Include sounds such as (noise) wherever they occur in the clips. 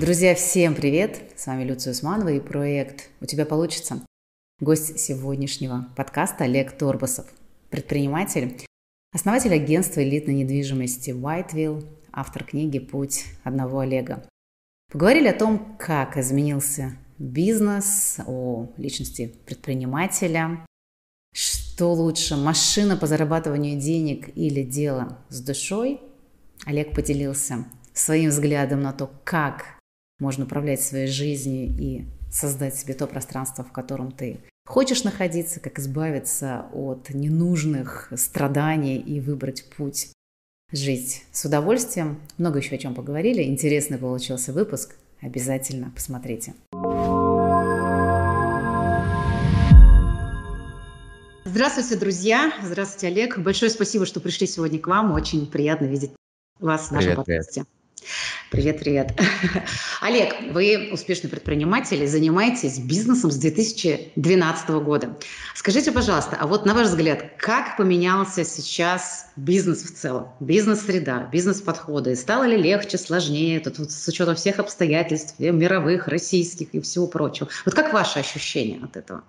Друзья, всем привет! С вами Люция Усманова и проект «У тебя получится». Гость сегодняшнего подкаста Олег Торбасов, предприниматель, основатель агентства элитной недвижимости Whiteville, автор книги «Путь одного Олега». Поговорили о том, как изменился бизнес, о личности предпринимателя, что лучше, машина по зарабатыванию денег или дело с душой. Олег поделился своим взглядом на то, как можно управлять своей жизнью и создать себе то пространство, в котором ты хочешь находиться, как избавиться от ненужных страданий и выбрать путь жить с удовольствием. Много еще о чем поговорили. Интересный получился выпуск. Обязательно посмотрите. Здравствуйте, друзья. Здравствуйте, Олег. Большое спасибо, что пришли сегодня к вам. Очень приятно видеть вас в нашем привет, подкасте. Привет. Привет, привет. (laughs) Олег, вы успешный предприниматель и занимаетесь бизнесом с 2012 года. Скажите, пожалуйста, а вот на ваш взгляд, как поменялся сейчас бизнес в целом? Бизнес-среда, бизнес-подходы. Стало ли легче, сложнее, тут вот с учетом всех обстоятельств, мировых, российских и всего прочего? Вот как ваши ощущения от этого?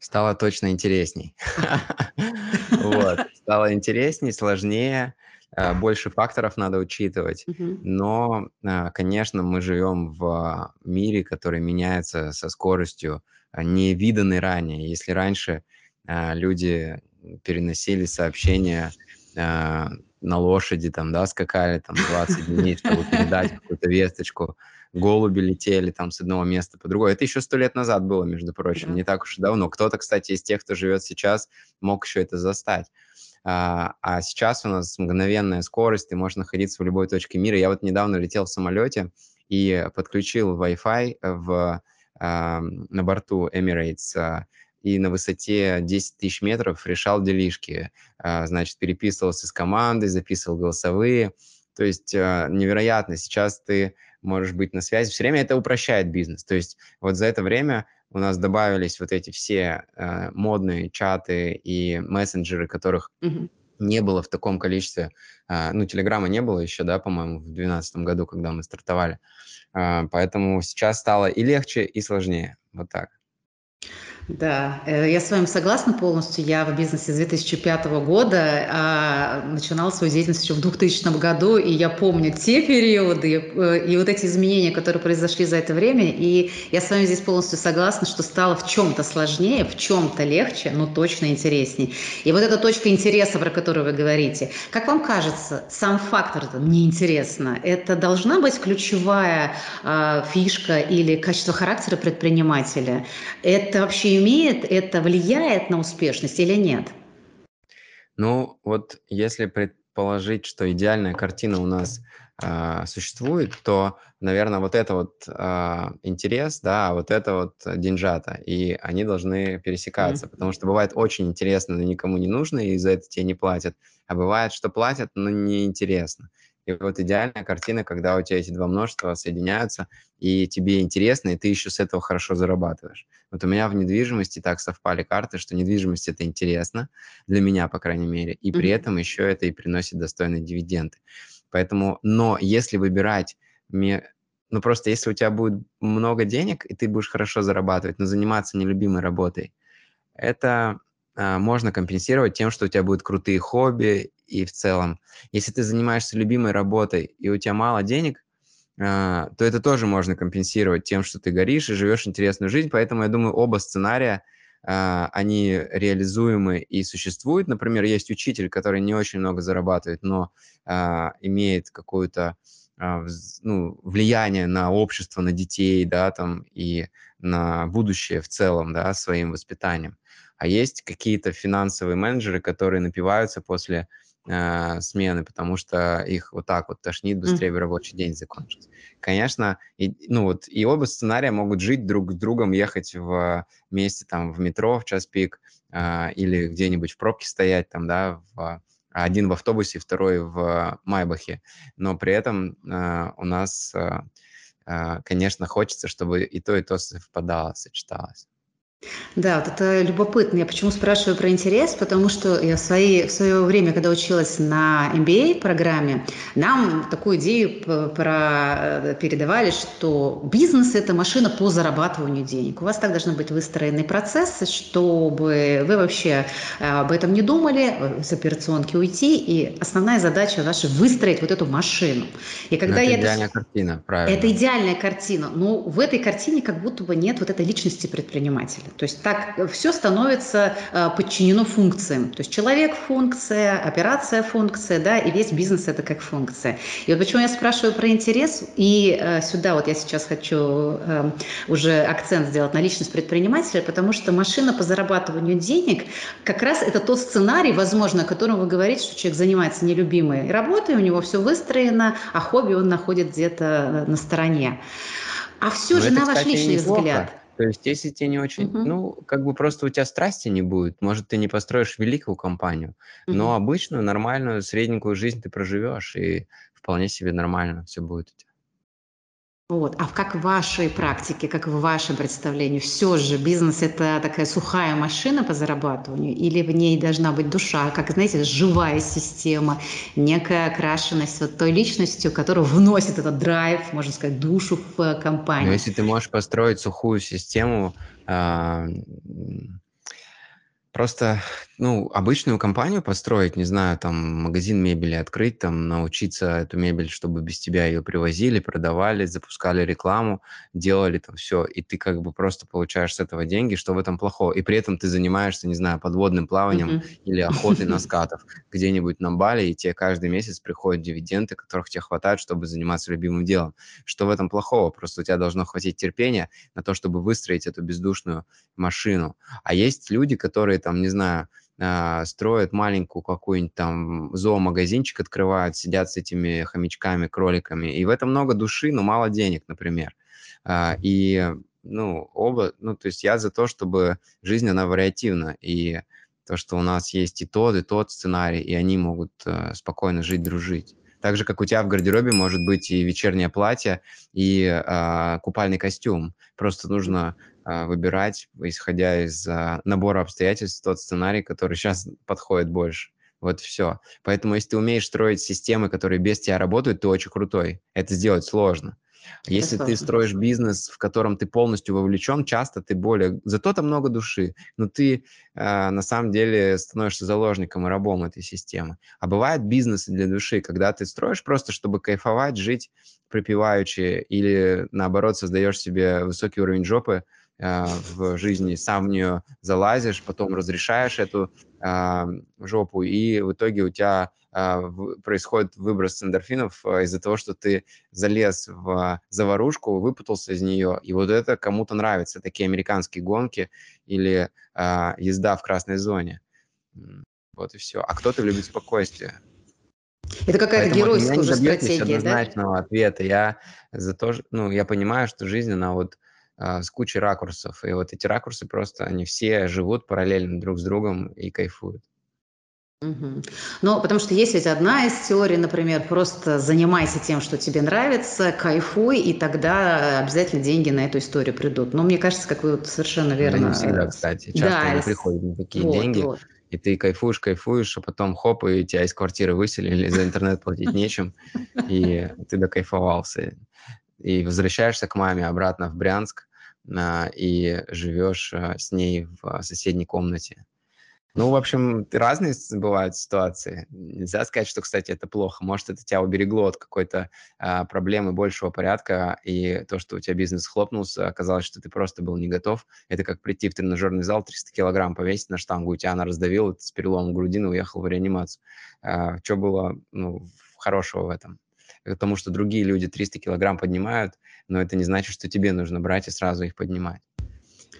Стало точно интересней. (laughs) (laughs) Вот. Стало интересней, сложнее. Э, больше факторов надо учитывать. Но, э, конечно, мы живем в мире, который меняется со скоростью э, невиданной ранее. Если раньше люди переносили сообщения на лошади, там, да, скакали там 20 дней, (laughs) чтобы передать какую-то весточку, голуби летели там с одного места по другое. Это еще сто лет назад было, между прочим, да. не так уж и давно. Кто-то, кстати, из тех, кто живет сейчас, мог еще это застать. А, а сейчас у нас мгновенная скорость, ты можешь находиться в любой точке мира. Я вот недавно летел в самолете и подключил Wi-Fi в, а, на борту Emirates а, и на высоте 10 тысяч метров решал делишки. Значит, переписывался с командой, записывал голосовые. То есть невероятно. Сейчас ты можешь быть на связи. Все время это упрощает бизнес. То есть вот за это время у нас добавились вот эти все э, модные чаты и мессенджеры, которых mm-hmm. не было в таком количестве. Э, ну, Телеграма не было еще, да, по-моему, в 2012 году, когда мы стартовали. Э, поэтому сейчас стало и легче, и сложнее. Вот так. Да, э, я с вами согласна полностью. Я в бизнесе с 2005 года а, начинала свою деятельность еще в 2000 году, и я помню те периоды э, и вот эти изменения, которые произошли за это время. И я с вами здесь полностью согласна, что стало в чем-то сложнее, в чем-то легче, но точно интереснее. И вот эта точка интереса, про которую вы говорите, как вам кажется, сам фактор это неинтересно, это должна быть ключевая а, фишка или качество характера предпринимателя? Это вообще имеет, это влияет на успешность или нет? Ну, вот если предположить, что идеальная картина у нас э, существует, то, наверное, вот это вот э, интерес, да, а вот это вот деньжата, и они должны пересекаться, mm-hmm. потому что бывает очень интересно, но никому не нужно, и за это тебе не платят, а бывает, что платят, но неинтересно. И вот идеальная картина, когда у тебя эти два множества соединяются, и тебе интересно, и ты еще с этого хорошо зарабатываешь. Вот у меня в недвижимости так совпали карты, что недвижимость это интересно, для меня, по крайней мере, и при mm-hmm. этом еще это и приносит достойные дивиденды. Поэтому, но если выбирать, ну просто если у тебя будет много денег, и ты будешь хорошо зарабатывать, но заниматься нелюбимой работой, это можно компенсировать тем, что у тебя будут крутые хобби и в целом. Если ты занимаешься любимой работой и у тебя мало денег, а, то это тоже можно компенсировать тем, что ты горишь и живешь интересную жизнь. Поэтому я думаю, оба сценария, а, они реализуемы и существуют. Например, есть учитель, который не очень много зарабатывает, но имеет какую-то ну, влияние на общество, на детей, да, там, и на будущее в целом, да, своим воспитанием. А есть какие-то финансовые менеджеры, которые напиваются после э, смены, потому что их вот так вот тошнит, быстрее mm. рабочий день закончится. Конечно, и, ну вот, и оба сценария могут жить друг с другом, ехать в, вместе там в метро в час пик э, или где-нибудь в пробке стоять там, да, в, один в автобусе, второй в Майбахе. Но при этом э, у нас, э, э, конечно, хочется, чтобы и то, и то совпадало, сочеталось. Да, вот это любопытно. Я почему спрашиваю про интерес? Потому что я в, свои, в свое время, когда училась на MBA-программе, нам такую идею про, э, передавали, что бизнес – это машина по зарабатыванию денег. У вас так должны быть выстроены процессы, чтобы вы вообще э, об этом не думали, с операционки уйти, и основная задача ваша – выстроить вот эту машину. И когда это я идеальная это... картина, правильно. Это идеальная картина, но в этой картине как будто бы нет вот этой личности предпринимателя. То есть так все становится э, подчинено функциям. То есть человек – функция, операция – функция, да, и весь бизнес – это как функция. И вот почему я спрашиваю про интерес, и э, сюда вот я сейчас хочу э, уже акцент сделать на личность предпринимателя, потому что машина по зарабатыванию денег как раз это тот сценарий, возможно, о котором вы говорите, что человек занимается нелюбимой работой, у него все выстроено, а хобби он находит где-то на стороне. А все Но же это, на ваш кстати, личный взгляд – то есть, если тебе не очень, Мгм. ну, как бы просто у тебя страсти не будет, может, ты не построишь великую компанию, но Мгм. обычную, нормальную, средненькую жизнь ты проживешь, и вполне себе нормально все будет у тебя. Вот. А как в вашей практике, как в вашем представлении, все же бизнес – это такая сухая машина по зарабатыванию или в ней должна быть душа, как, знаете, живая система, некая окрашенность вот той личностью, которая вносит этот драйв, можно сказать, душу в э, компанию? Но если ты можешь построить сухую систему, а, Просто, ну, обычную компанию построить, не знаю, там, магазин мебели открыть, там, научиться эту мебель, чтобы без тебя ее привозили, продавали, запускали рекламу, делали там все, и ты как бы просто получаешь с этого деньги, что в этом плохого? И при этом ты занимаешься, не знаю, подводным плаванием mm-hmm. или охотой на (laughs) скатов где-нибудь на Бали, и тебе каждый месяц приходят дивиденды, которых тебе хватает, чтобы заниматься любимым делом. Что в этом плохого? Просто у тебя должно хватить терпения на то, чтобы выстроить эту бездушную машину. А есть люди, которые там, не знаю, а, строят маленькую какую-нибудь там зоомагазинчик, открывают, сидят с этими хомячками, кроликами. И в этом много души, но мало денег, например. А, и, ну, оба, ну, то есть я за то, чтобы жизнь, она вариативна. И то, что у нас есть и тот, и тот сценарий, и они могут э, спокойно жить, дружить. Так же, как у тебя в гардеробе может быть и вечернее платье, и э, купальный костюм. Просто нужно э, выбирать, исходя из э, набора обстоятельств, тот сценарий, который сейчас подходит больше. Вот все. Поэтому, если ты умеешь строить системы, которые без тебя работают, ты очень крутой. Это сделать сложно. Если ты строишь бизнес, в котором ты полностью вовлечен, часто ты более... Зато там много души, но ты э, на самом деле становишься заложником и рабом этой системы. А бывают бизнесы для души, когда ты строишь просто, чтобы кайфовать, жить припеваючи, или наоборот создаешь себе высокий уровень жопы э, в жизни, сам в нее залазишь, потом разрешаешь эту э, жопу, и в итоге у тебя а, происходит выброс эндорфинов а, из-за того, что ты залез в заварушку, выпутался из нее, и вот это кому-то нравится, такие американские гонки или а, езда в красной зоне. Вот и все. А кто-то любит спокойствие. Это какая-то геройская уже стратегия, однозначного да? ответа. Я за то, ну, я понимаю, что жизнь, она вот а, с кучей ракурсов, и вот эти ракурсы просто, они все живут параллельно друг с другом и кайфуют. Угу. Ну, потому что есть ведь одна из теорий, например, просто занимайся тем, что тебе нравится, кайфуй, и тогда обязательно деньги на эту историю придут. Но мне кажется, как вы вот совершенно верно... Да, не всегда, кстати. Часто да, не приходят на такие вот, деньги, вот. и ты кайфуешь, кайфуешь, а потом хоп, и тебя из квартиры выселили, за интернет платить нечем, и ты докайфовался. И возвращаешься к маме обратно в Брянск, а, и живешь а, с ней в соседней комнате ну, в общем, разные бывают ситуации. Нельзя сказать, что, кстати, это плохо. Может, это тебя уберегло от какой-то а, проблемы большего порядка, и то, что у тебя бизнес хлопнулся, оказалось, что ты просто был не готов. Это как прийти в тренажерный зал, 300 килограмм повесить на штангу, у тебя она раздавила, ты с переломом грудины уехал в реанимацию. А, что было ну, хорошего в этом? Потому что другие люди 300 килограмм поднимают, но это не значит, что тебе нужно брать и сразу их поднимать.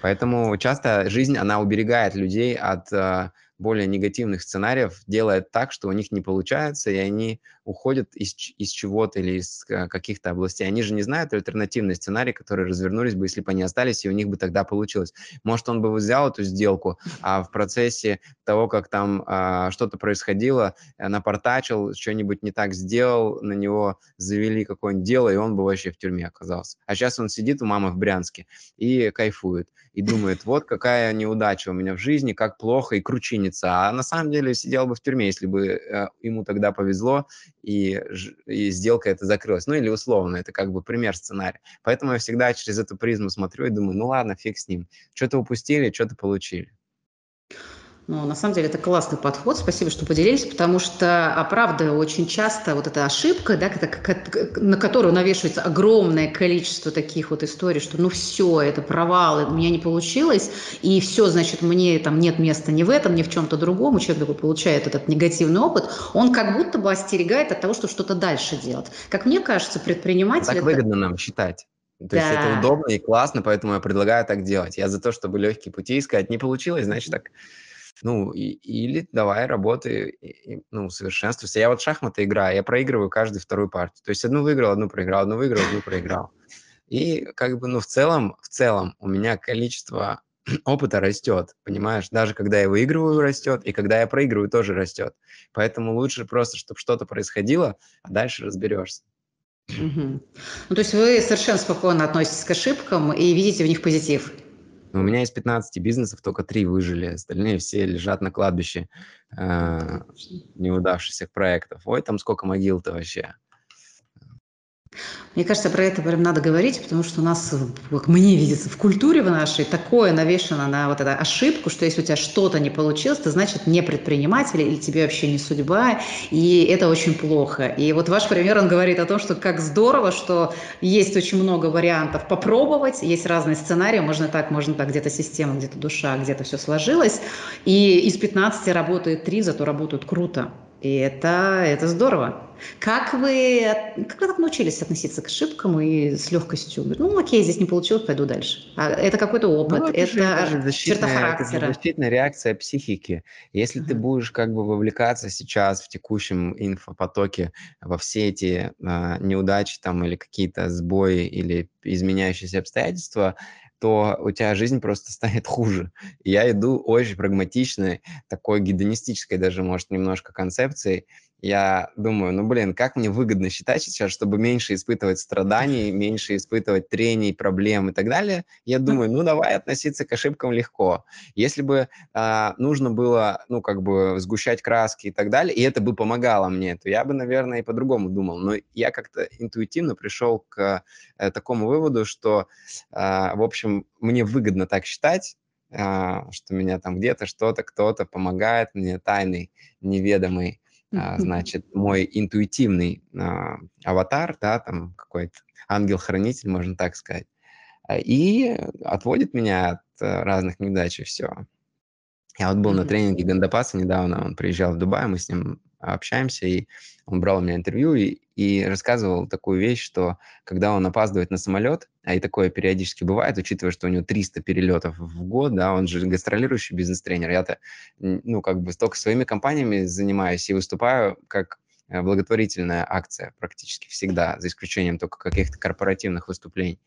Поэтому часто жизнь, она уберегает людей от э, более негативных сценариев делает так, что у них не получается, и они уходят из, из чего-то или из э, каких-то областей. Они же не знают альтернативный сценарий, которые развернулись бы, если бы они остались, и у них бы тогда получилось. Может, он бы взял эту сделку, а в процессе того, как там а, что-то происходило, напортачил, что-нибудь не так сделал, на него завели какое-нибудь дело, и он бы вообще в тюрьме оказался. А сейчас он сидит у мамы в Брянске и кайфует, и думает, вот какая неудача у меня в жизни, как плохо, и кручинится. А на самом деле сидел бы в тюрьме, если бы э, ему тогда повезло, и, и сделка эта закрылась. Ну или условно, это как бы пример сценария. Поэтому я всегда через эту призму смотрю и думаю, ну ладно, фиг с ним. Что-то упустили, что-то получили. Ну, на самом деле это классный подход, спасибо, что поделились, потому что, а правда, очень часто вот эта ошибка, да, на которую навешивается огромное количество таких вот историй, что ну все, это провал, у меня не получилось, и все, значит, мне там нет места ни в этом, ни в чем-то другом, человек такой получает этот негативный опыт, он как будто бы остерегает от того, что что-то дальше делать. Как мне кажется, предприниматель... Так это... выгодно нам считать. То да. есть это удобно и классно, поэтому я предлагаю так делать. Я за то, чтобы легкие пути искать. Не получилось, значит так ну, и, или давай работай, и, ну, совершенствуйся. Я вот шахматы играю, я проигрываю каждую вторую партию. То есть одну выиграл, одну проиграл, одну выиграл, одну проиграл. И как бы, ну, в целом, в целом у меня количество (clears throat) опыта растет, понимаешь? Даже когда я выигрываю, растет, и когда я проигрываю, тоже растет. Поэтому лучше просто, чтобы что-то происходило, а дальше разберешься. Угу. Ну, то есть вы совершенно спокойно относитесь к ошибкам и видите в них позитив? Но у меня из 15 бизнесов только три выжили, остальные все лежат на кладбище э, неудавшихся проектов. Ой, там сколько могил-то вообще. Мне кажется, про это прям надо говорить, потому что у нас, как мне видится, в культуре в нашей такое навешено на вот эту ошибку, что если у тебя что-то не получилось, то значит не предприниматель или тебе вообще не судьба, и это очень плохо. И вот ваш пример, он говорит о том, что как здорово, что есть очень много вариантов попробовать, есть разные сценарии, можно так, можно так, где-то система, где-то душа, где-то все сложилось, и из 15 работает 3, зато работают круто. И это, это здорово. Как вы, как вы так научились относиться к ошибкам и с легкостью? Ну, окей, здесь не получилось, пойду дальше. А это какой-то опыт, ну, это, это черта характера. Это защитная реакция психики. Если uh-huh. ты будешь как бы вовлекаться сейчас в текущем инфопотоке во все эти а, неудачи там или какие-то сбои или изменяющиеся обстоятельства, то у тебя жизнь просто станет (laughs) хуже. я иду очень прагматичной, такой гедонистической даже, может, немножко концепцией, я думаю, ну, блин, как мне выгодно считать сейчас, чтобы меньше испытывать страданий, меньше испытывать трений, проблем и так далее. Я думаю, ну, давай относиться к ошибкам легко. Если бы а, нужно было, ну, как бы сгущать краски и так далее, и это бы помогало мне, то я бы, наверное, и по-другому думал. Но я как-то интуитивно пришел к э, такому выводу, что, а, в общем, мне выгодно так считать, а, что меня там где-то что-то, кто-то помогает мне тайный, неведомый значит, мой интуитивный а, аватар, да, там какой-то ангел-хранитель, можно так сказать, а, и отводит меня от э, разных неудач и все. Я вот был mm-hmm. на тренинге Гандапаса недавно, он приезжал в Дубай, мы с ним общаемся, и он брал у меня интервью и, и рассказывал такую вещь, что когда он опаздывает на самолет, а и такое периодически бывает, учитывая, что у него 300 перелетов в год, да, он же гастролирующий бизнес-тренер, я-то, ну, как бы только своими компаниями занимаюсь и выступаю как э, благотворительная акция практически всегда, за исключением только каких-то корпоративных выступлений.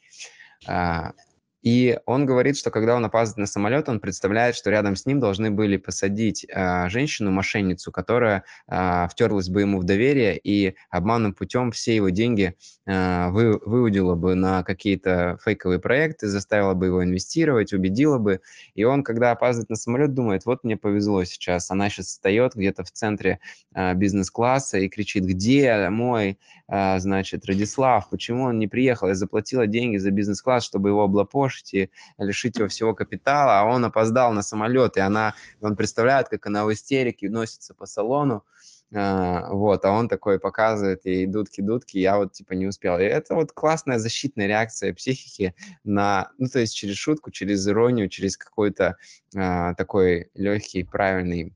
А, и он говорит, что когда он опаздывает на самолет, он представляет, что рядом с ним должны были посадить э, женщину-мошенницу, которая э, втерлась бы ему в доверие и обманным путем все его деньги э, вы, выудила бы на какие-то фейковые проекты, заставила бы его инвестировать, убедила бы. И он, когда опаздывает на самолет, думает, вот мне повезло сейчас. Она сейчас встает где-то в центре э, бизнес-класса и кричит, где мой, э, значит, Радислав, почему он не приехал? Я заплатила деньги за бизнес-класс, чтобы его облапошить и лишить его всего капитала, а он опоздал на самолет, и она, он представляет, как она в истерике носится по салону, Uh, вот, а он такой показывает ей дудки-дудки, я вот типа не успел. И это вот классная защитная реакция психики на, ну, то есть через шутку, через иронию, через какой-то uh, такой легкий, правильный,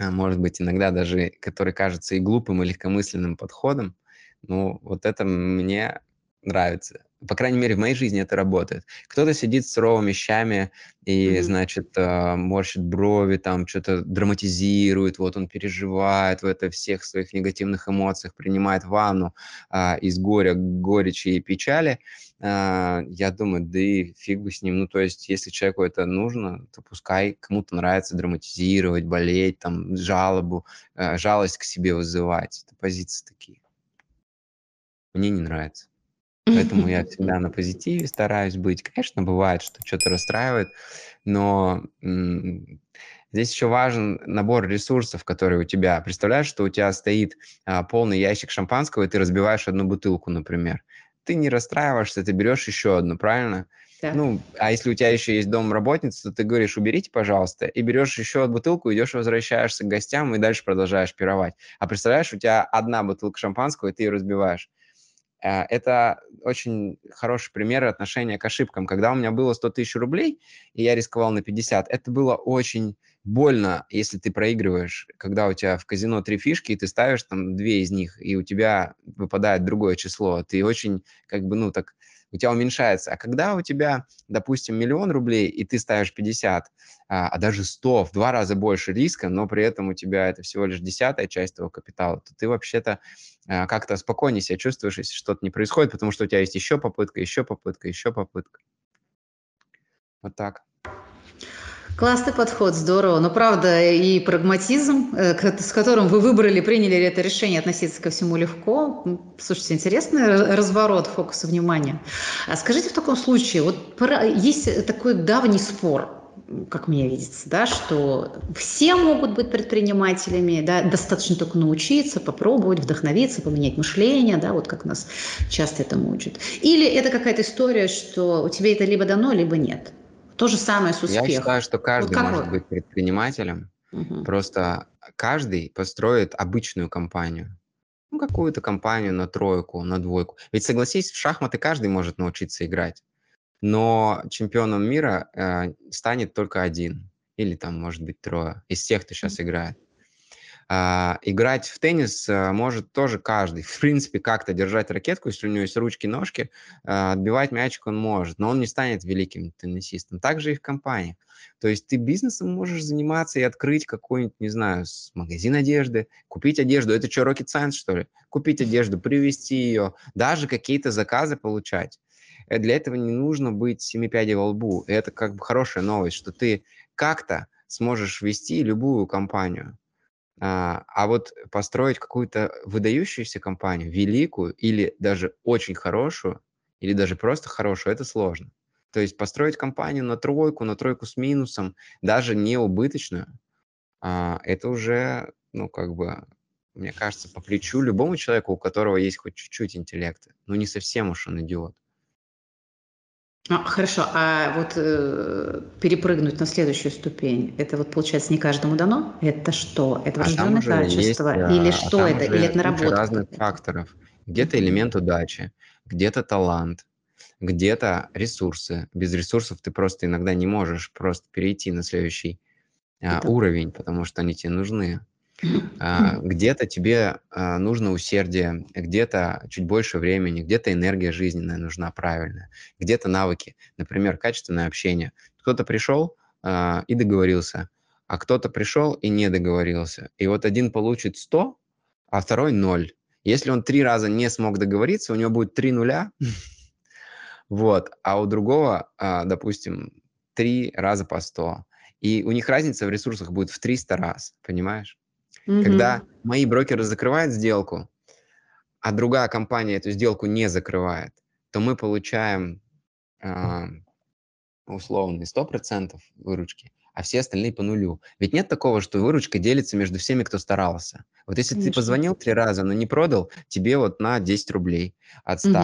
uh, может быть, иногда даже, который кажется и глупым, и легкомысленным подходом. Ну, вот это мне нравится. По крайней мере, в моей жизни это работает. Кто-то сидит с суровыми щами и, mm-hmm. значит, э, морщит брови, там что-то драматизирует, вот он переживает в это всех своих негативных эмоциях, принимает ванну а, из горя, горечи и печали. А, я думаю, да и фиг бы с ним. Ну, то есть, если человеку это нужно, то пускай кому-то нравится драматизировать, болеть, там, жалобу, а, жалость к себе вызывать. Это позиции такие. Мне не нравится. Поэтому я всегда на позитиве стараюсь быть. Конечно, бывает, что что-то расстраивает, но здесь еще важен набор ресурсов, которые у тебя. Представляешь, что у тебя стоит а, полный ящик шампанского, и ты разбиваешь одну бутылку, например. Ты не расстраиваешься, ты берешь еще одну, правильно? Да. Ну, а если у тебя еще есть домработница, то ты говоришь, уберите, пожалуйста, и берешь еще одну бутылку, идешь, возвращаешься к гостям и дальше продолжаешь пировать. А представляешь, у тебя одна бутылка шампанского, и ты ее разбиваешь. Э, это очень хороший пример отношения к ошибкам. Когда у меня было 100 тысяч рублей, и я рисковал на 50, это было очень больно, если ты проигрываешь, когда у тебя в казино три фишки, и ты ставишь там две из них, и у тебя выпадает другое число. Ты очень, как бы, ну, так у тебя уменьшается. А когда у тебя, допустим, миллион рублей, и ты ставишь 50, а, а даже 100, в два раза больше риска, но при этом у тебя это всего лишь десятая часть твоего капитала, то ты вообще-то а, как-то спокойнее себя чувствуешь, если что-то не происходит, потому что у тебя есть еще попытка, еще попытка, еще попытка. Вот так. Классный подход, здорово. Но правда и прагматизм, э, с которым вы выбрали, приняли это решение относиться ко всему легко. Слушайте, интересный разворот фокуса внимания. А скажите в таком случае, вот есть такой давний спор, как мне видится, да, что все могут быть предпринимателями, да, достаточно только научиться, попробовать, вдохновиться, поменять мышление, да, вот как нас часто этому учат. Или это какая-то история, что у тебя это либо дано, либо нет. То же самое с успехом. Я считаю, что каждый вот может быть предпринимателем. Угу. Просто каждый построит обычную компанию. Ну, какую-то компанию на тройку, на двойку. Ведь согласись, в шахматы каждый может научиться играть. Но чемпионом мира э, станет только один. Или там, может быть, трое из тех, кто сейчас играет. А, играть в теннис а, может тоже каждый. (laughs) В принципе, как-то держать ракетку, если у него есть ручки-ножки, а, отбивать мячик он может, но он не станет великим теннисистом. Также и в компании. То есть ты бизнесом можешь заниматься и открыть какой-нибудь, не знаю, магазин одежды, купить одежду. Это что, rocket science, что ли? Купить одежду, привезти ее, даже какие-то заказы получать. Э, для этого не нужно быть семи пядей во лбу. Это как бы хорошая новость, что ты как-то сможешь вести любую компанию. А, а вот построить какую-то выдающуюся компанию, великую или даже очень хорошую, или даже просто хорошую, это сложно. То есть построить компанию на тройку, на тройку с минусом, даже не убыточную, а, это уже, ну, как бы, мне кажется, по плечу любому человеку, у которого есть хоть чуть-чуть интеллекта. Ну, не совсем уж он идиот. А, хорошо, а вот э, перепрыгнуть на следующую ступень, это вот получается не каждому дано? Это что? Это врожденное а качество? Есть, Или а что это? Или это наработка? разных факторов. Где-то элемент удачи, где-то талант, где-то ресурсы. Без ресурсов ты просто иногда не можешь просто перейти на следующий а, уровень, потому что они тебе нужны. А, где-то тебе а, нужно усердие, где-то чуть больше времени, где-то энергия жизненная нужна правильная, где-то навыки, например, качественное общение. Кто-то пришел а, и договорился, а кто-то пришел и не договорился. И вот один получит 100, а второй 0. Если он три раза не смог договориться, у него будет три нуля, (laughs) вот, а у другого, допустим, три раза по 100. И у них разница в ресурсах будет в 300 раз, понимаешь? Угу. Когда мои брокеры закрывают сделку, а другая компания эту сделку не закрывает, то мы получаем э, условные 100% выручки, а все остальные по нулю. Ведь нет такого, что выручка делится между всеми, кто старался. Вот если Конечно. ты позвонил три раза, но не продал, тебе вот на 10 рублей от 100. Угу.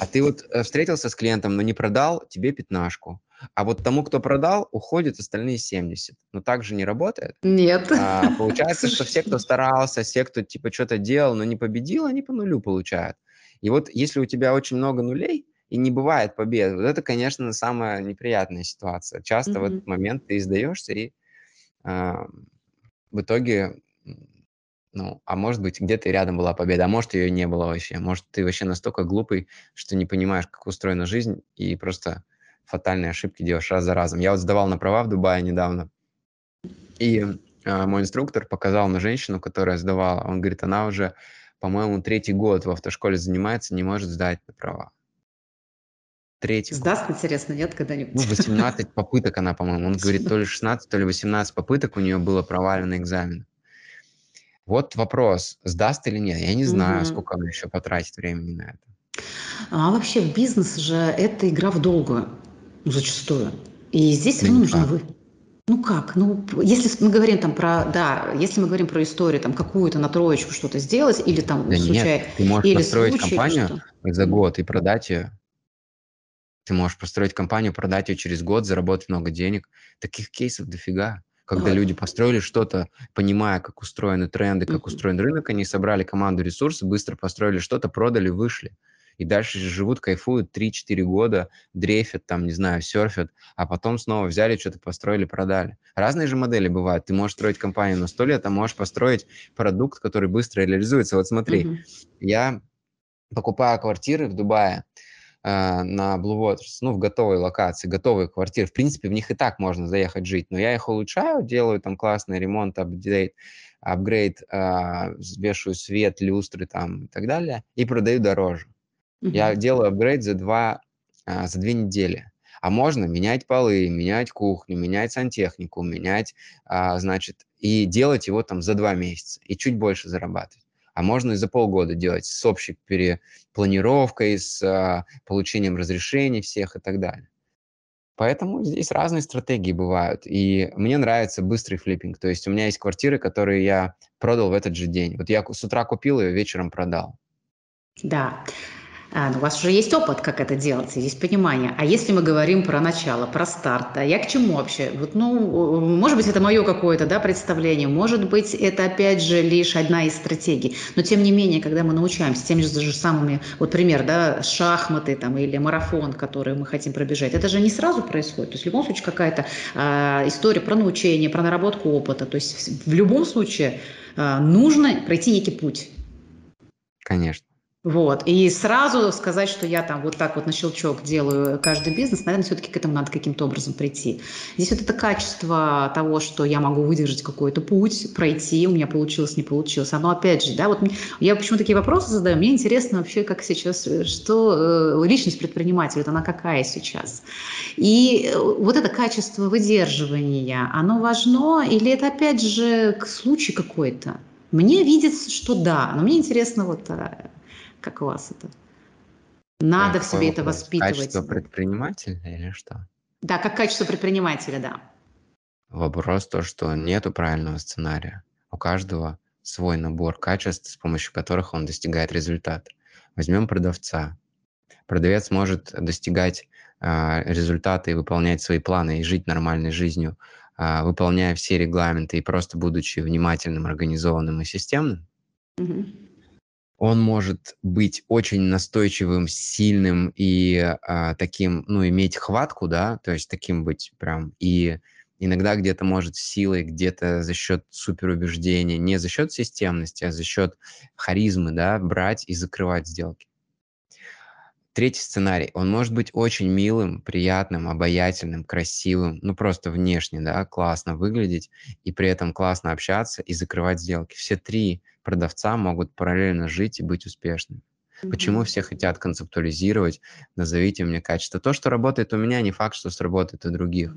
А ты вот э, встретился с клиентом, но не продал, тебе пятнашку. А вот тому, кто продал, уходят остальные 70. Но так же не работает. Нет. А, (laughs) получается, что все, кто старался, все, кто типа что-то делал, но не победил, они по нулю получают. И вот если у тебя очень много нулей, и не бывает побед, вот это, конечно, самая неприятная ситуация. Часто mm-hmm. в этот момент ты издаешься, и э, в итоге ну, а может быть, где-то рядом была победа, а может, ее не было вообще. Может, ты вообще настолько глупый, что не понимаешь, как устроена жизнь, и просто фатальные ошибки делаешь раз за разом. Я вот сдавал на права в Дубае недавно, и э, мой инструктор показал на женщину, которая сдавала. Он говорит, она уже, по-моему, третий год в автошколе занимается, не может сдать на права. Третий Сдаст, год. интересно, нет, когда-нибудь? Ну, 18 (laughs) попыток она, по-моему. Он говорит, то ли 16, то ли 18 попыток у нее было провалено экзамен. Вот вопрос, сдаст или нет. Я не знаю, угу. сколько она еще потратит времени на это. А вообще бизнес же это игра в долгую, зачастую. И здесь да нужно вы. Ну как? Ну, если мы говорим там про, да, если мы говорим про историю, там какую-то на троечку что-то сделать, или там да случай, нет, ты можешь или построить случай, компанию за год и продать ее. Ты можешь построить компанию, продать ее через год, заработать много денег. Таких кейсов дофига когда люди построили что-то, понимая, как устроены тренды, как устроен рынок, они собрали команду ресурсов, быстро построили что-то, продали, вышли. И дальше живут, кайфуют 3-4 года, дрейфят, там, не знаю, серфят, а потом снова взяли, что-то построили, продали. Разные же модели бывают. Ты можешь строить компанию на 100 лет, а можешь построить продукт, который быстро реализуется. Вот смотри, mm-hmm. я покупаю квартиры в Дубае, на Blue Waters, ну, в готовой локации, готовые квартиры. В принципе, в них и так можно заехать жить, но я их улучшаю, делаю там классный ремонт, апдейт, апгрейд, э, вешаю свет, люстры там и так далее, и продаю дороже. Mm-hmm. Я делаю апгрейд за два, э, за две недели. А можно менять полы, менять кухню, менять сантехнику, менять, э, значит, и делать его там за два месяца, и чуть больше зарабатывать а можно и за полгода делать с общей перепланировкой, с а, получением разрешений всех и так далее. Поэтому здесь разные стратегии бывают. И мне нравится быстрый флиппинг. То есть у меня есть квартиры, которые я продал в этот же день. Вот я с утра купил ее, вечером продал. Да. А, ну, у вас уже есть опыт, как это делать, есть понимание. А если мы говорим про начало, про старт, а я к чему вообще? Вот, ну, может быть, это мое какое-то да, представление, может быть, это опять же лишь одна из стратегий. Но тем не менее, когда мы научаемся теми же самыми, вот пример, да, шахматы там, или марафон, который мы хотим пробежать, это же не сразу происходит. То есть в любом случае какая-то э, история про научение, про наработку опыта. То есть в любом случае э, нужно пройти некий путь. Конечно. Вот. И сразу сказать, что я там вот так вот на щелчок делаю каждый бизнес, наверное, все-таки к этому надо каким-то образом прийти. Здесь вот это качество того, что я могу выдержать какой-то путь, пройти, у меня получилось, не получилось. Оно опять же, да, вот я почему такие вопросы задаю, мне интересно вообще, как сейчас, что э, личность предпринимателя, вот она какая сейчас. И э, вот это качество выдерживания, оно важно или это опять же случай какой-то? Мне видится, что да, но мне интересно вот э, как у вас это? Надо в себе это воспитывать. Качество предпринимателя или что? Да, как качество предпринимателя, да. Вопрос то, что нету правильного сценария. У каждого свой набор качеств, с помощью которых он достигает результата. Возьмем продавца. Продавец может достигать э, результата и выполнять свои планы и жить нормальной жизнью, э, выполняя все регламенты и просто будучи внимательным, организованным и системным. Угу он может быть очень настойчивым, сильным и а, таким, ну, иметь хватку, да, то есть таким быть прям, и иногда где-то может силой, где-то за счет суперубеждения, не за счет системности, а за счет харизмы, да, брать и закрывать сделки. Третий сценарий. Он может быть очень милым, приятным, обаятельным, красивым, ну просто внешне, да, классно выглядеть, и при этом классно общаться и закрывать сделки. Все три продавца могут параллельно жить и быть успешными. Mm-hmm. Почему все хотят концептуализировать? Назовите мне качество. То, что работает у меня, не факт, что сработает у других.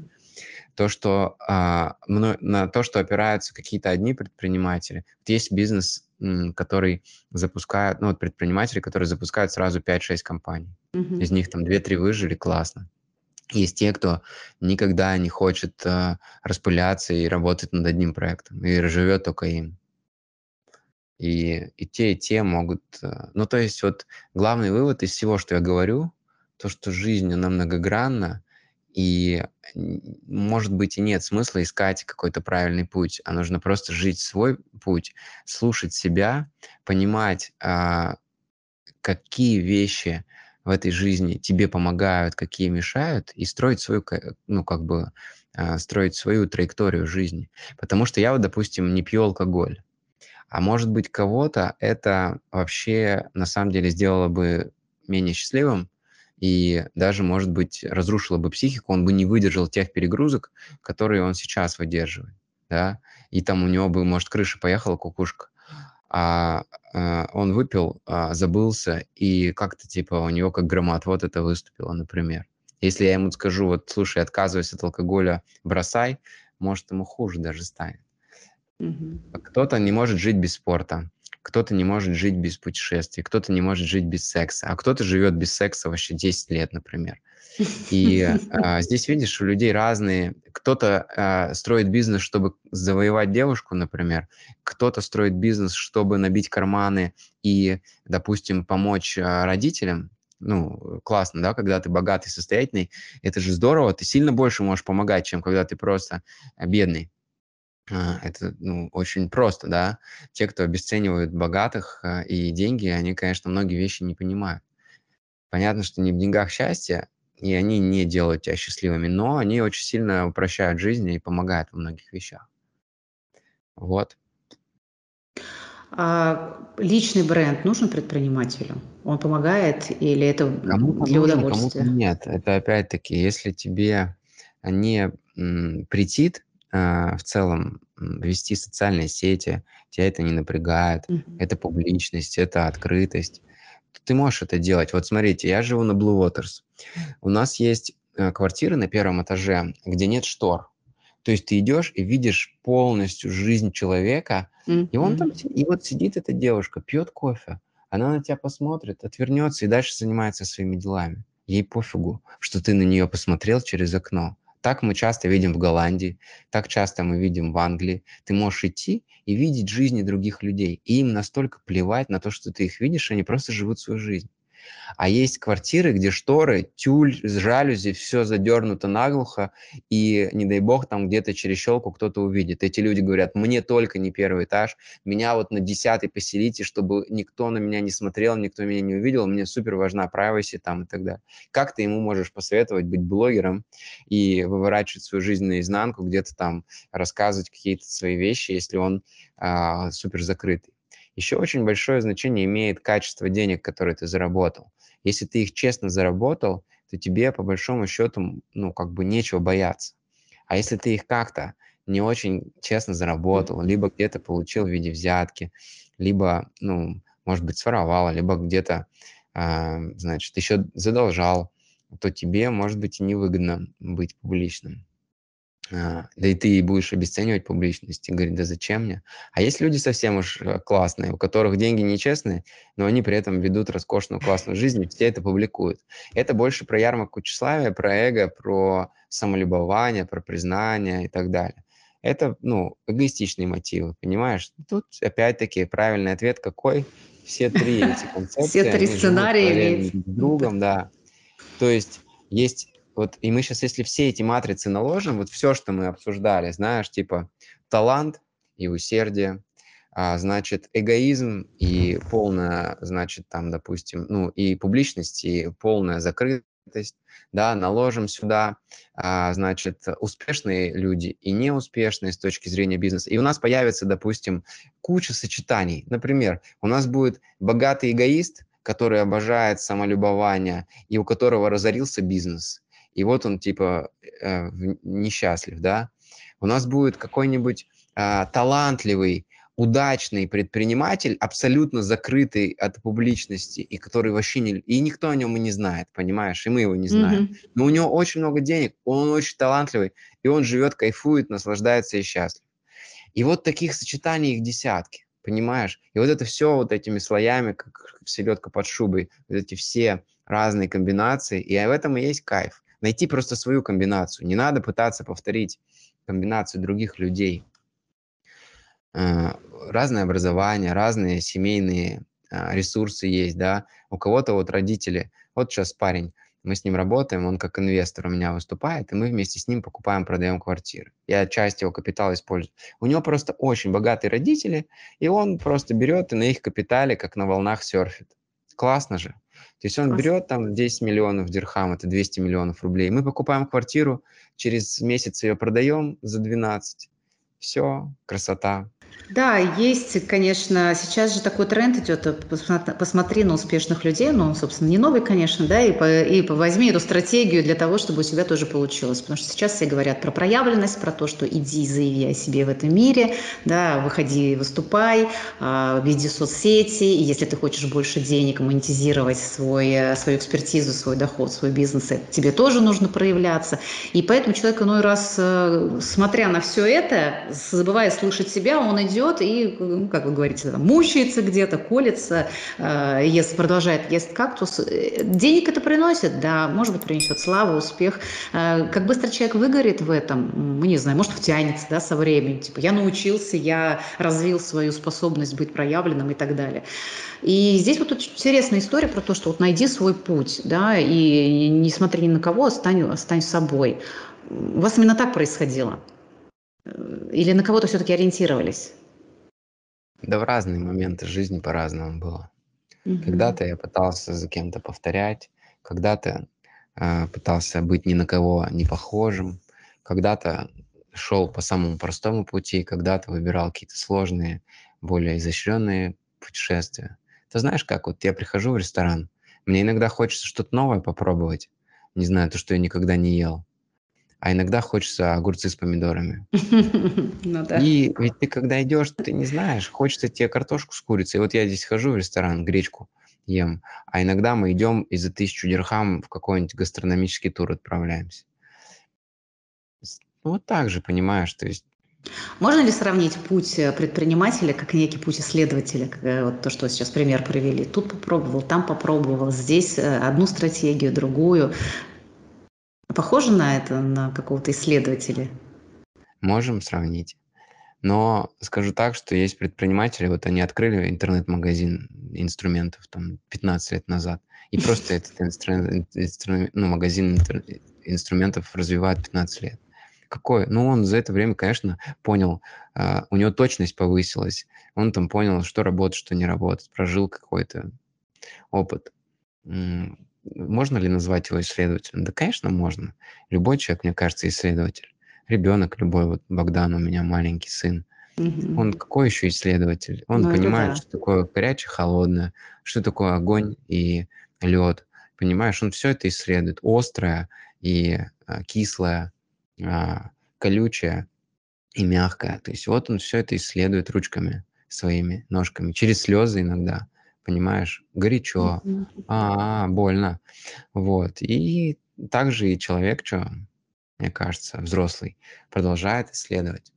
То, что, а, на то, что опираются какие-то одни предприниматели. Вот есть бизнес, который запускают, ну вот предприниматели, которые запускают сразу 5-6 компаний. Mm-hmm. Из них там 2-3 выжили, классно. Есть те, кто никогда не хочет uh, распыляться и работать над одним проектом, и живет только им. И, и те, и те могут... Э, ну, то есть вот главный вывод из всего, что я говорю, то, что жизнь, она многогранна, и, может быть, и нет смысла искать какой-то правильный путь, а нужно просто жить свой путь, слушать себя, понимать, а, какие вещи в этой жизни тебе помогают, какие мешают, и строить свою, ну, как бы, а, строить свою траекторию жизни. Потому что я вот, допустим, не пью алкоголь, А может быть, кого-то это вообще на самом деле сделало бы менее счастливым, и даже, может быть, разрушило бы психику, он бы не выдержал тех перегрузок, которые он сейчас выдерживает, да, и там у него бы, может, крыша поехала, кукушка, а, а он выпил, а, забылся, и как-то типа у него как громад вот это выступило, например. Если я ему скажу, вот, слушай, отказывайся от алкоголя, бросай, может, ему хуже даже станет. Mm-hmm. Кто-то не может жить без спорта, кто-то не может жить без путешествий, кто-то не может жить без секса, а кто-то живет без секса вообще 10 лет, например. И (laughs) а, здесь, видишь, у людей разные. Кто-то а, строит бизнес, чтобы завоевать девушку, например. Кто-то строит бизнес, чтобы набить карманы и, допустим, помочь а, родителям. Ну, классно, да, когда ты богатый, состоятельный. Это же здорово. Ты сильно больше можешь помогать, чем когда ты просто бедный. А, это ну, очень просто, да. Те, кто обесценивают богатых а, и деньги, они, конечно, многие вещи не понимают. Понятно, что не в деньгах счастье, и они не делают тебя счастливыми, но они очень сильно упрощают жизнь и помогают во многих вещах. Вот. А личный бренд нужен предпринимателю? Он помогает или это кому для нужен, удовольствия? Кому нет. Это опять-таки, если тебе не м, претит в целом вести социальные сети, тебя это не напрягает, mm-hmm. это публичность, это открытость, то ты можешь это делать. Вот смотрите, я живу на Blue Waters. У нас есть э, квартиры на первом этаже, где нет штор. То есть ты идешь и видишь полностью жизнь человека, mm-hmm. и он там, и вот сидит эта девушка, пьет кофе, она на тебя посмотрит, отвернется и дальше занимается своими делами. Ей пофигу, что ты на нее посмотрел через окно. Так мы часто видим в Голландии, так часто мы видим в Англии. Ты можешь идти и видеть жизни других людей. И им настолько плевать на то, что ты их видишь, они просто живут свою жизнь. А есть квартиры, где шторы, тюль, жалюзи, все задернуто наглухо, и, не дай бог, там где-то через щелку кто-то увидит. Эти люди говорят, мне только не первый этаж, меня вот на десятый поселите, чтобы никто на меня не смотрел, никто меня не увидел, мне супер важна privacy там и так далее. Как ты ему можешь посоветовать быть блогером и выворачивать свою жизнь наизнанку, где-то там рассказывать какие-то свои вещи, если он а, супер закрытый? Еще очень большое значение имеет качество денег, которые ты заработал. Если ты их честно заработал, то тебе по большому счету, ну, как бы нечего бояться. А если ты их как-то не очень честно заработал, либо где-то получил в виде взятки, либо, ну, может быть, своровал, либо где-то, э, значит, еще задолжал, то тебе, может быть, и невыгодно быть публичным. А, да и ты будешь обесценивать публичность и говорить, да зачем мне? А есть люди совсем уж э, классные, у которых деньги нечестные, но они при этом ведут роскошную классную жизнь, и все это публикуют. Это больше про ярмарку тщеславия, про эго, про самолюбование, про признание и так далее. Это, ну, эгоистичные мотивы, понимаешь? Тут, опять-таки, правильный ответ какой? Все три эти (laughs) концепции. Все три сценария друг другом, да. То есть есть вот, и мы сейчас, если все эти матрицы наложим, вот все, что мы обсуждали, знаешь, типа талант и усердие, а, значит, эгоизм и полная, значит, там, допустим, ну, и публичность, и полная закрытость, да, наложим сюда, а, значит, успешные люди и неуспешные с точки зрения бизнеса. И у нас появится, допустим, куча сочетаний. Например, у нас будет богатый эгоист, который обожает самолюбование, и у которого разорился бизнес – и вот он типа э, несчастлив, да. У нас будет какой-нибудь э, талантливый, удачный предприниматель, абсолютно закрытый от публичности, и который вообще не... И никто о нем и не знает, понимаешь? И мы его не знаем. Mm-hmm. Но у него очень много денег, он очень талантливый, и он живет, кайфует, наслаждается и счастлив. И вот таких сочетаний их десятки, понимаешь? И вот это все вот этими слоями, как селедка под шубой, вот эти все разные комбинации, и в этом и есть кайф найти просто свою комбинацию. Не надо пытаться повторить комбинацию других людей. Э, разное образование, разные семейные э, ресурсы есть, да. У кого-то вот родители, вот сейчас парень, мы с ним работаем, он как инвестор у меня выступает, и мы вместе с ним покупаем, продаем квартиры. Я часть его капитала использую. У него просто очень богатые родители, и он просто берет и на их капитале, как на волнах, серфит. Классно же. То есть он берет там 10 миллионов дирхам, это 200 миллионов рублей. Мы покупаем квартиру, через месяц ее продаем за 12. Все, красота. Да, есть, конечно, сейчас же такой тренд идет, э, посмотри на успешных людей, ну, собственно, не новый, конечно, да, и, по, и возьми эту стратегию для того, чтобы у тебя тоже получилось, потому что сейчас все говорят про проявленность, про то, что иди, заяви о себе в этом мире, да, выходи, выступай, а, веди соцсети, и если ты хочешь больше денег, монетизировать свой, э, свою экспертизу, свой доход, свой бизнес, тебе тоже нужно проявляться, и поэтому человек иной раз, э, смотря на все это, забывая слышать себя, он идет и, ну, как вы говорите, там, мучается где-то, колется, э, ест, продолжает есть кактус. Денег это приносит, да, может быть, принесет славу, успех. Э, как быстро человек выгорит в этом, мы не знаю, может, втянется, да, со временем. Типа, я научился, я развил свою способность быть проявленным и так далее. И здесь вот очень интересная история про то, что вот найди свой путь, да, и не смотри ни на кого, а стань, стань собой. У вас именно так происходило? Или на кого-то все-таки ориентировались? Да в разные моменты жизни по-разному было. Когда-то я пытался за кем-то повторять, когда-то э, пытался быть ни на кого не похожим, когда-то шел по самому простому пути, когда-то выбирал какие-то сложные, более изощренные путешествия. Ты знаешь, как вот я прихожу в ресторан, мне иногда хочется что-то новое попробовать, не знаю, то, что я никогда не ел а иногда хочется огурцы с помидорами. (laughs) Ну да. И ведь ты когда идешь, ты не знаешь, хочется тебе картошку с курицей. Вот я здесь хожу в ресторан, гречку ем, а иногда мы идем и за тысячу дирхам в какой-нибудь гастрономический тур отправляемся. Вот так же, понимаешь, то есть можно ли сравнить путь э, предпринимателя как некий путь исследователя, э, вот то, что сейчас пример привели? Тут попробовал, там попробовал, здесь э, одну стратегию, другую. Похоже на это, на какого-то исследователя? Можем сравнить. Но скажу так, что есть предприниматели, вот они открыли интернет-магазин инструментов там 15 лет назад, и (laughs) просто этот инструмент, инструмент, ну, магазин инструментов развивает 15 лет. Какой? Ну, он за это время, конечно, понял, uh, у него точность повысилась, он там понял, что работает, что не работает, прожил какой-то опыт. Можно ли назвать его исследователем? Да, конечно, можно. Любой человек, мне кажется, исследователь. Ребенок любой, вот Богдан у меня маленький сын. Угу. Он какой еще исследователь? Он ну, понимает, да. что такое горячее, холодное, что такое огонь и лед. Понимаешь, он все это исследует. Острое и а, кислое, а, колючее и мягкое. То есть вот он все это исследует ручками своими, ножками, через слезы иногда понимаешь, горячо, а, больно, вот. И также и человек, что, мне кажется, взрослый, продолжает исследовать.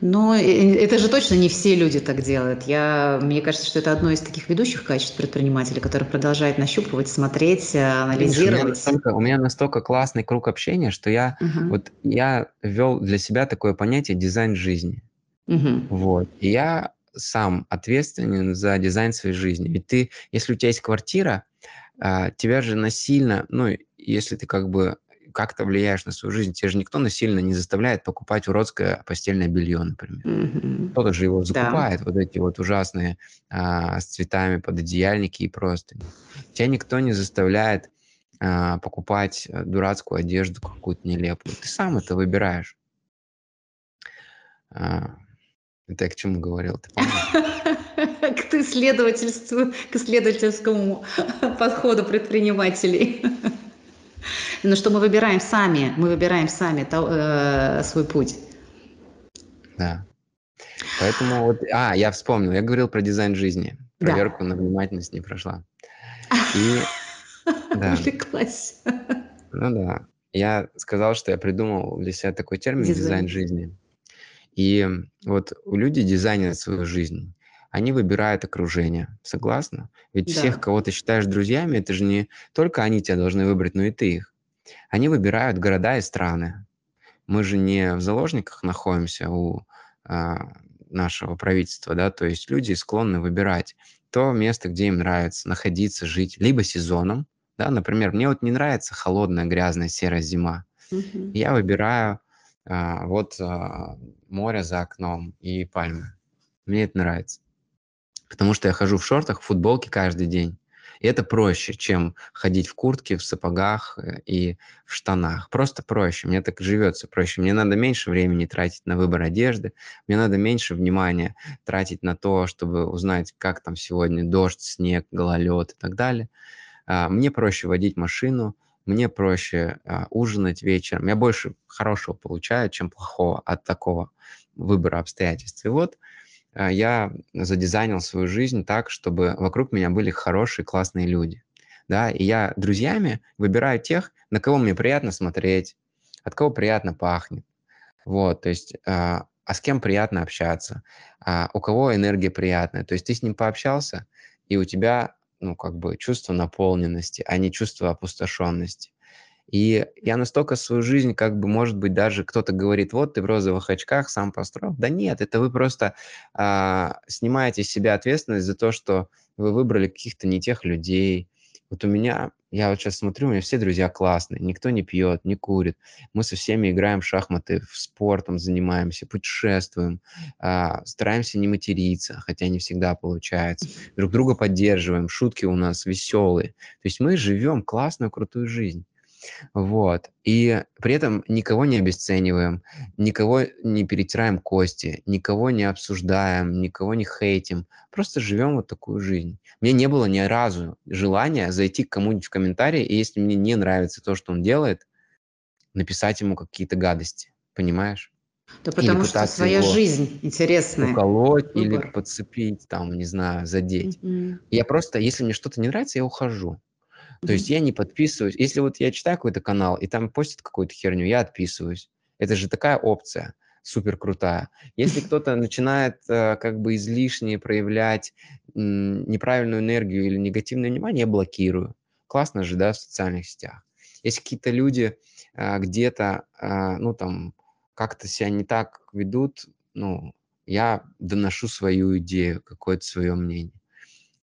Но это же точно не все люди так делают. Я, мне кажется, что это одно из таких ведущих качеств предпринимателя, который продолжает нащупывать, смотреть, анализировать. У меня настолько, у меня настолько классный круг общения, что я uh-huh. вот я ввел для себя такое понятие дизайн жизни. Uh-huh. Вот. И я сам ответственен за дизайн своей жизни. Ведь ты, если у тебя есть квартира, а, тебя же насильно, ну, если ты как бы как-то влияешь на свою жизнь, тебя же никто насильно не заставляет покупать уродское постельное белье, например. Mm-hmm. Кто-то же его закупает, да. вот эти вот ужасные а, с цветами пододеяльники и просто. Тебя никто не заставляет а, покупать дурацкую одежду какую-то нелепую. Ты сам это выбираешь. А, это я к чему говорил, ты? (laughs) К исследовательству, к исследовательскому (laughs) подходу предпринимателей. (laughs) Но что мы выбираем сами, мы выбираем сами э, свой путь. Да. Поэтому вот, а, я вспомнил, я говорил про дизайн жизни. Проверку да. на внимательность не прошла. И, да. Увлеклась. Ну да. Я сказал, что я придумал для себя такой термин дизайн, дизайн жизни. И вот у людей дизайнерят свою жизнь. Они выбирают окружение. Согласна? Ведь да. всех, кого ты считаешь друзьями, это же не только они тебя должны выбрать, но и ты их. Они выбирают города и страны. Мы же не в заложниках находимся у а, нашего правительства, да, то есть люди склонны выбирать то место, где им нравится находиться, жить, либо сезоном, да, например, мне вот не нравится холодная, грязная, серая зима. Угу. Я выбираю вот а, море за окном и пальмы. Мне это нравится. Потому что я хожу в шортах, в футболке каждый день. И это проще, чем ходить в куртке, в сапогах э, и в штанах. Просто проще. Мне так живется проще. Мне надо меньше времени тратить на выбор одежды. Мне надо меньше внимания тратить на то, чтобы узнать, как там сегодня дождь, снег, гололед и так далее. А, мне проще водить машину, мне проще а, ужинать вечером. Я больше хорошего получаю, чем плохого от такого выбора обстоятельств. И вот а, я задизайнил свою жизнь так, чтобы вокруг меня были хорошие, классные люди. Да, и я друзьями выбираю тех, на кого мне приятно смотреть, от кого приятно пахнет. Вот, то есть, а, а с кем приятно общаться, а у кого энергия приятная. То есть ты с ним пообщался, и у тебя, ну, как бы чувство наполненности, а не чувство опустошенности. И я настолько свою жизнь, как бы, может быть, даже кто-то говорит, вот ты в розовых очках сам построил. Да нет, это вы просто а, снимаете с себя ответственность за то, что вы выбрали каких-то не тех людей. Вот у меня, я вот сейчас смотрю, у меня все друзья классные, никто не пьет, не курит. Мы со всеми играем в шахматы, в спортом занимаемся, путешествуем, а, стараемся не материться, хотя не всегда получается. Друг друга поддерживаем, шутки у нас веселые. То есть мы живем классную, крутую жизнь. Вот. И при этом никого не обесцениваем, никого не перетираем кости, никого не обсуждаем, никого не хейтим. Просто живем вот такую жизнь. Мне не было ни разу желания зайти к кому-нибудь в комментарии, и если мне не нравится то, что он делает, написать ему какие-то гадости. Понимаешь? Да потому что своя жизнь интересная. Уколоть Выбор. или подцепить, там, не знаю, задеть. Mm-hmm. Я просто, если мне что-то не нравится, я ухожу. То есть я не подписываюсь. Если вот я читаю какой-то канал, и там постит какую-то херню, я отписываюсь. Это же такая опция супер крутая. Если (laughs) кто-то начинает э, как бы излишне проявлять неправильную энергию или негативное внимание, я блокирую. Классно же, да, в социальных сетях. Если какие-то люди э, где-то, э, ну там, как-то себя не так ведут, ну, я доношу свою идею, какое-то свое мнение.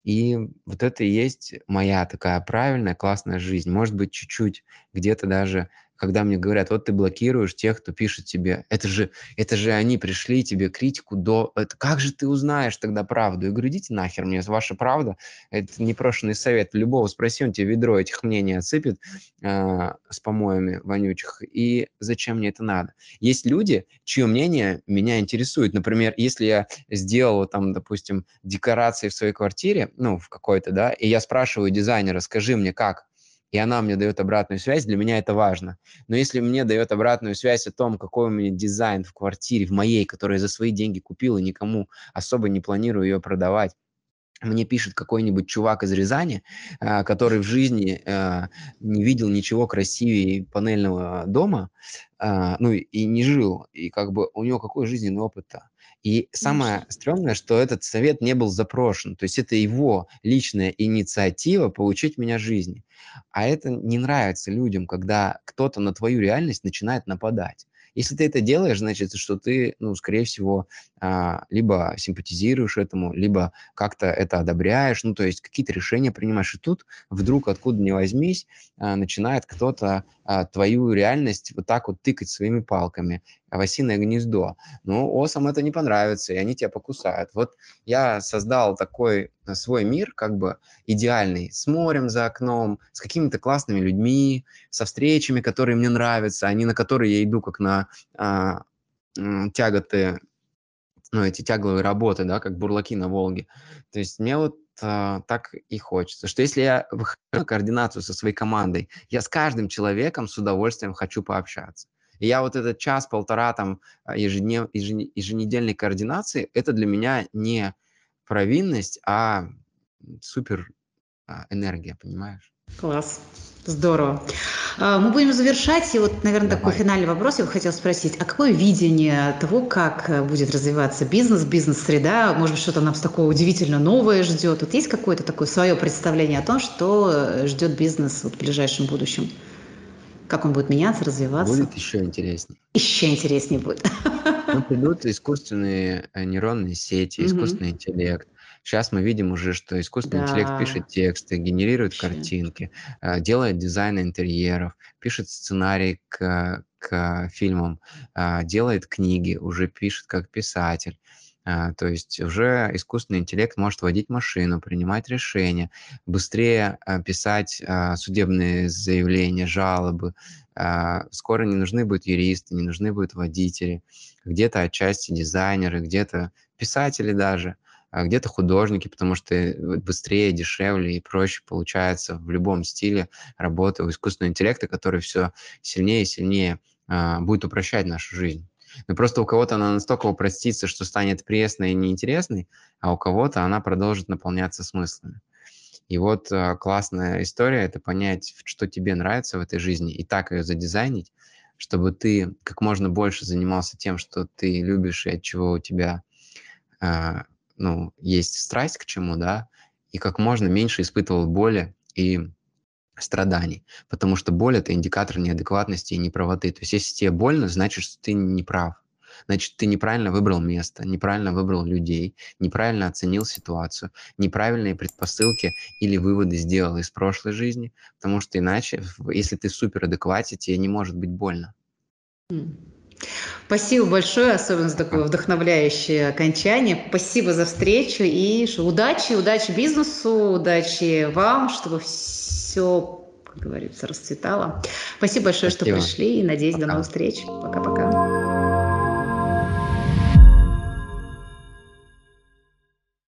И вот это и есть моя такая правильная, классная жизнь. Может быть, чуть-чуть где-то даже когда мне говорят, вот ты блокируешь тех, кто пишет тебе, это же, это же они пришли тебе критику до... Это, как же ты узнаешь тогда правду? Я говорю, идите нахер, мне ваша правда, это непрошенный совет. Любого спроси, он тебе ведро этих мнений отсыпет э, с помоями вонючих, и зачем мне это надо? Есть люди, чье мнение меня интересует. Например, если я сделал там, допустим, декорации в своей квартире, ну, в какой-то, да, и я спрашиваю дизайнера, скажи мне, как, и она мне дает обратную связь, для меня это важно. Но если мне дает обратную связь о том, какой у меня дизайн в квартире, в моей, которую я за свои деньги купил и никому особо не планирую ее продавать, мне пишет какой-нибудь чувак из Рязани, а, который в жизни а, не видел ничего красивее панельного дома, а, ну и не жил, и как бы у него какой жизненный опыт-то? И самое стрёмное, что этот совет не был запрошен. То есть это его личная инициатива получить меня жизни. А это не нравится людям, когда кто-то на твою реальность начинает нападать. Если ты это делаешь, значит, что ты, ну, скорее всего, а, либо симпатизируешь этому, либо как-то это одобряешь, ну, то есть какие-то решения принимаешь. И тут вдруг, откуда ни возьмись, а, начинает кто-то а, твою реальность вот так вот тыкать своими палками в осиное гнездо. Ну, осам это не понравится, и они тебя покусают. Вот я создал такой свой мир, как бы идеальный, с морем за окном, с какими-то классными людьми, со встречами, которые мне нравятся, они на которые я иду как на а, тяготы, ну, эти тягловые работы, да, как бурлаки на Волге. То есть мне вот а, так и хочется, что если я выхожу на координацию со своей командой, я с каждым человеком с удовольствием хочу пообщаться. И я вот этот час-полтора там а, ежеднев, еженедельной координации, это для меня не провинность, а супер а, энергия, понимаешь? Класс. Здорово. А, мы будем завершать. И вот, наверное, Давай. такой финальный вопрос я бы хотела спросить. А какое видение того, как э, будет развиваться бизнес, бизнес-среда? Может быть, что-то нас такое удивительно новое ждет? Вот есть какое-то такое свое представление о том, что э, ждет бизнес вот в ближайшем будущем? Как он будет меняться, развиваться? Будет еще интереснее. Еще интереснее будет. Ну, (laughs) придут искусственные э, нейронные сети, искусственный интеллект, Сейчас мы видим уже, что искусственный да. интеллект пишет тексты, генерирует Вообще. картинки, э, делает дизайн интерьеров, пишет сценарий к, к фильмам, э, делает книги, уже пишет как писатель. А, то есть уже искусственный интеллект может водить машину, принимать решения, быстрее а, писать а, судебные заявления, жалобы. Скоро не нужны будут юристы, не нужны будут водители, где-то отчасти дизайнеры, где-то писатели даже, где-то художники, потому что быстрее, дешевле и проще получается в любом стиле работы у искусственного интеллекта, который все сильнее и сильнее будет упрощать нашу жизнь. Но просто у кого-то она настолько упростится, что станет пресной и неинтересной, а у кого-то она продолжит наполняться смыслами. И вот э, классная история – это понять, что тебе нравится в этой жизни, и так ее задизайнить, чтобы ты как можно больше занимался тем, что ты любишь и от чего у тебя э, ну, есть страсть к чему, да, и как можно меньше испытывал боли и страданий, потому что боль – это индикатор неадекватности и неправоты. То есть если тебе больно, значит, что ты не прав. Значит, ты неправильно выбрал место, неправильно выбрал людей, неправильно оценил ситуацию, неправильные предпосылки или выводы сделал из прошлой жизни, потому что иначе, если ты супер адекватен, тебе не может быть больно. Спасибо большое, особенно за такое вдохновляющее окончание. Спасибо за встречу и удачи, удачи бизнесу, удачи вам, чтобы все, как говорится, расцветало. Спасибо большое, Спасибо. что пришли и надеюсь, Пока. до новых встреч. Пока-пока.